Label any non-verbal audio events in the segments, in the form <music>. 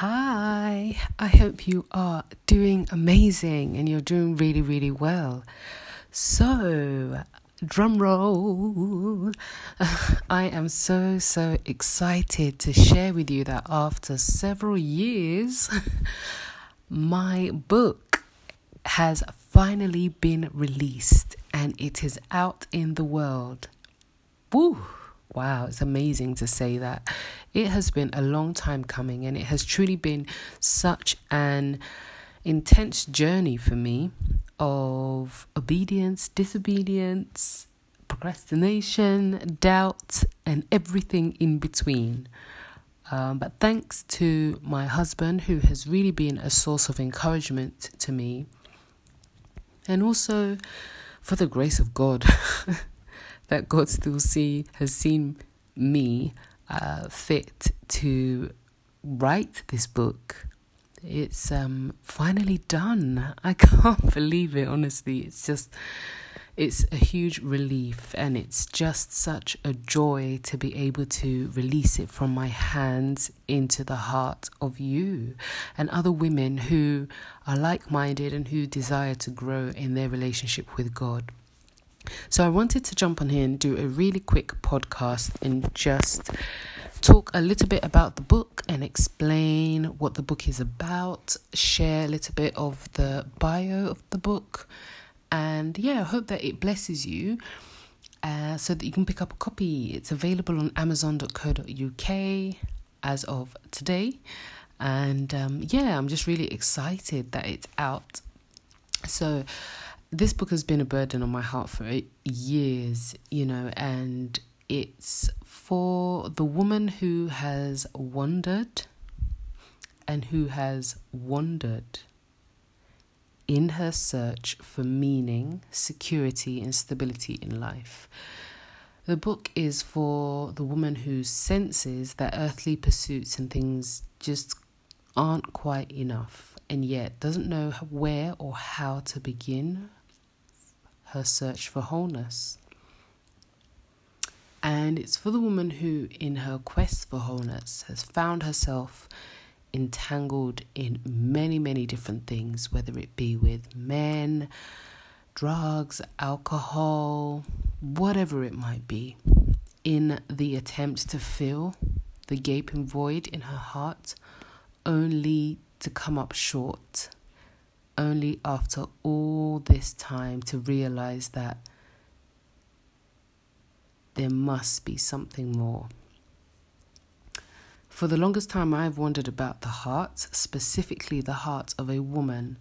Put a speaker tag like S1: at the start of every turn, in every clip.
S1: Hi, I hope you are doing amazing and you're doing really, really well. So, drum roll. <laughs> I am so, so excited to share with you that after several years, <laughs> my book has finally been released and it is out in the world. Woo! Wow, it's amazing to say that. It has been a long time coming and it has truly been such an intense journey for me of obedience, disobedience, procrastination, doubt, and everything in between. Um, but thanks to my husband, who has really been a source of encouragement to me, and also for the grace of God. <laughs> that God still see has seen me uh, fit to write this book. It's um, finally done. I <laughs> can't believe it. Honestly, it's just it's a huge relief and it's just such a joy to be able to release it from my hands into the heart of you and other women who are like minded and who desire to grow in their relationship with God. So I wanted to jump on here and do a really quick podcast and just talk a little bit about the book and explain what the book is about, share a little bit of the bio of the book, and yeah, I hope that it blesses you. Uh, so that you can pick up a copy. It's available on Amazon.co.uk as of today, and um, yeah, I'm just really excited that it's out. So, this book has been a burden on my heart for years, you know, and it's for the woman who has wondered and who has wandered in her search for meaning, security, and stability in life. The book is for the woman who senses that earthly pursuits and things just aren't quite enough and yet doesn't know where or how to begin her search for wholeness. And it's for the woman who, in her quest for wholeness, has found herself entangled in many, many different things, whether it be with men, drugs, alcohol, whatever it might be, in the attempt to fill the gaping void in her heart, only to come up short only after all this time to realize that there must be something more. For the longest time, I've wondered about the heart, specifically the heart of a woman,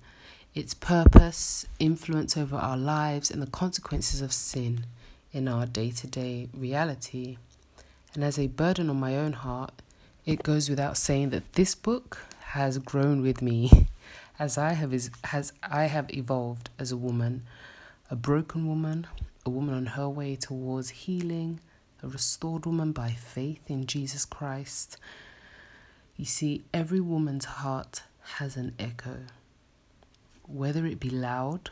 S1: its purpose, influence over our lives, and the consequences of sin in our day to day reality. And as a burden on my own heart, it goes without saying that this book has grown with me <laughs> as I have is has I have evolved as a woman, a broken woman, a woman on her way towards healing, a restored woman by faith in Jesus Christ. You see, every woman's heart has an echo, whether it be loud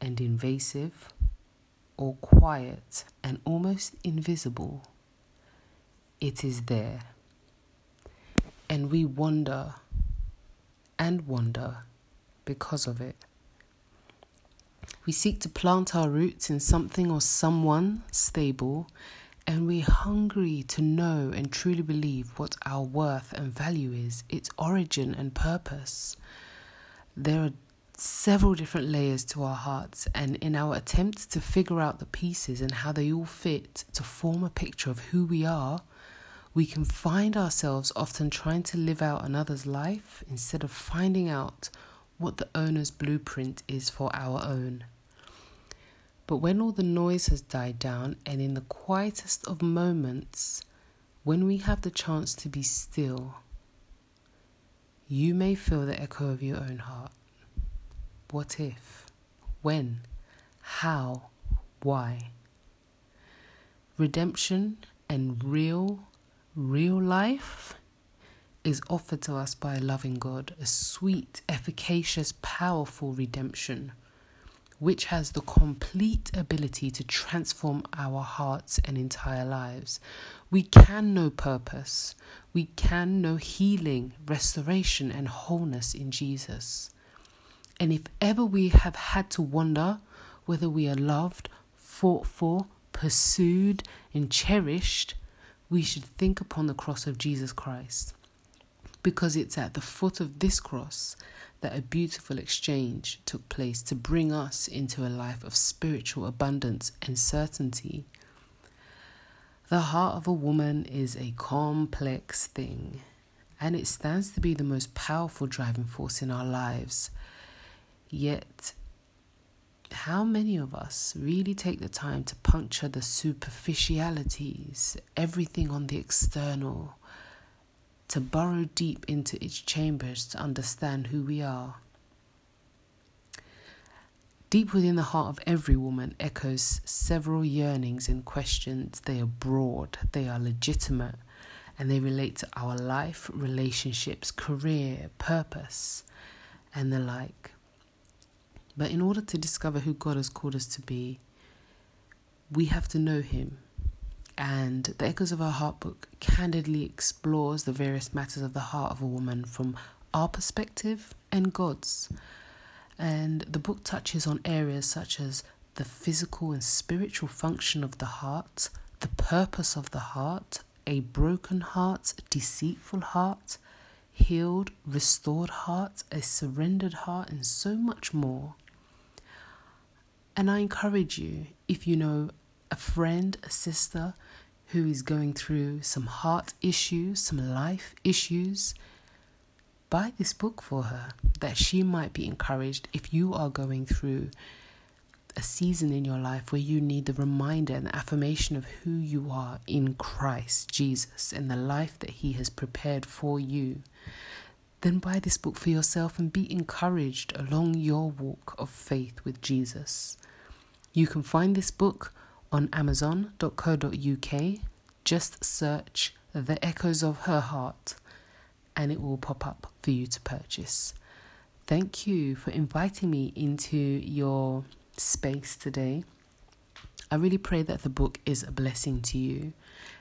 S1: and invasive, or quiet and almost invisible, it is there. And we wonder and wonder because of it. We seek to plant our roots in something or someone stable, and we're hungry to know and truly believe what our worth and value is, its origin and purpose. There are several different layers to our hearts, and in our attempt to figure out the pieces and how they all fit to form a picture of who we are, we can find ourselves often trying to live out another's life instead of finding out what the owner's blueprint is for our own. But when all the noise has died down, and in the quietest of moments, when we have the chance to be still, you may feel the echo of your own heart. What if? When? How? Why? Redemption and real Real life is offered to us by a loving God, a sweet, efficacious, powerful redemption. which has the complete ability to transform our hearts and entire lives. We can know purpose, we can know healing, restoration, and wholeness in Jesus. And if ever we have had to wonder whether we are loved, fought for, pursued, and cherished, we should think upon the cross of Jesus Christ. Because it's at the foot of this cross that a beautiful exchange took place to bring us into a life of spiritual abundance and certainty. The heart of a woman is a complex thing, and it stands to be the most powerful driving force in our lives. Yet, how many of us really take the time to puncture the superficialities, everything on the external, to burrow deep into its chambers to understand who we are? Deep within the heart of every woman echoes several yearnings and questions. They are broad, they are legitimate, and they relate to our life, relationships, career, purpose, and the like. But in order to discover who God has called us to be, we have to know Him. And the Echoes of Her Heart book candidly explores the various matters of the heart of a woman from our perspective and God's. And the book touches on areas such as the physical and spiritual function of the heart, the purpose of the heart, a broken heart, deceitful heart, healed, restored heart, a surrendered heart, and so much more. And I encourage you, if you know a friend, a sister who is going through some heart issues, some life issues, buy this book for her that she might be encouraged if you are going through a season in your life where you need the reminder and the affirmation of who you are in Christ Jesus and the life that He has prepared for you, then buy this book for yourself and be encouraged along your walk of faith with Jesus. You can find this book on amazon.co.uk. Just search The Echoes of Her Heart and it will pop up for you to purchase. Thank you for inviting me into your space today. I really pray that the book is a blessing to you.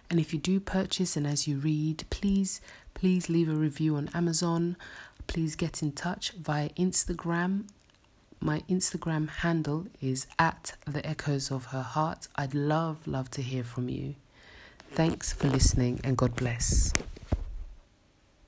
S1: And if you do purchase and as you read, please, please leave a review on Amazon. Please get in touch via Instagram. My Instagram handle is at the echoes of her heart. I'd love, love to hear from you. Thanks for listening and God bless.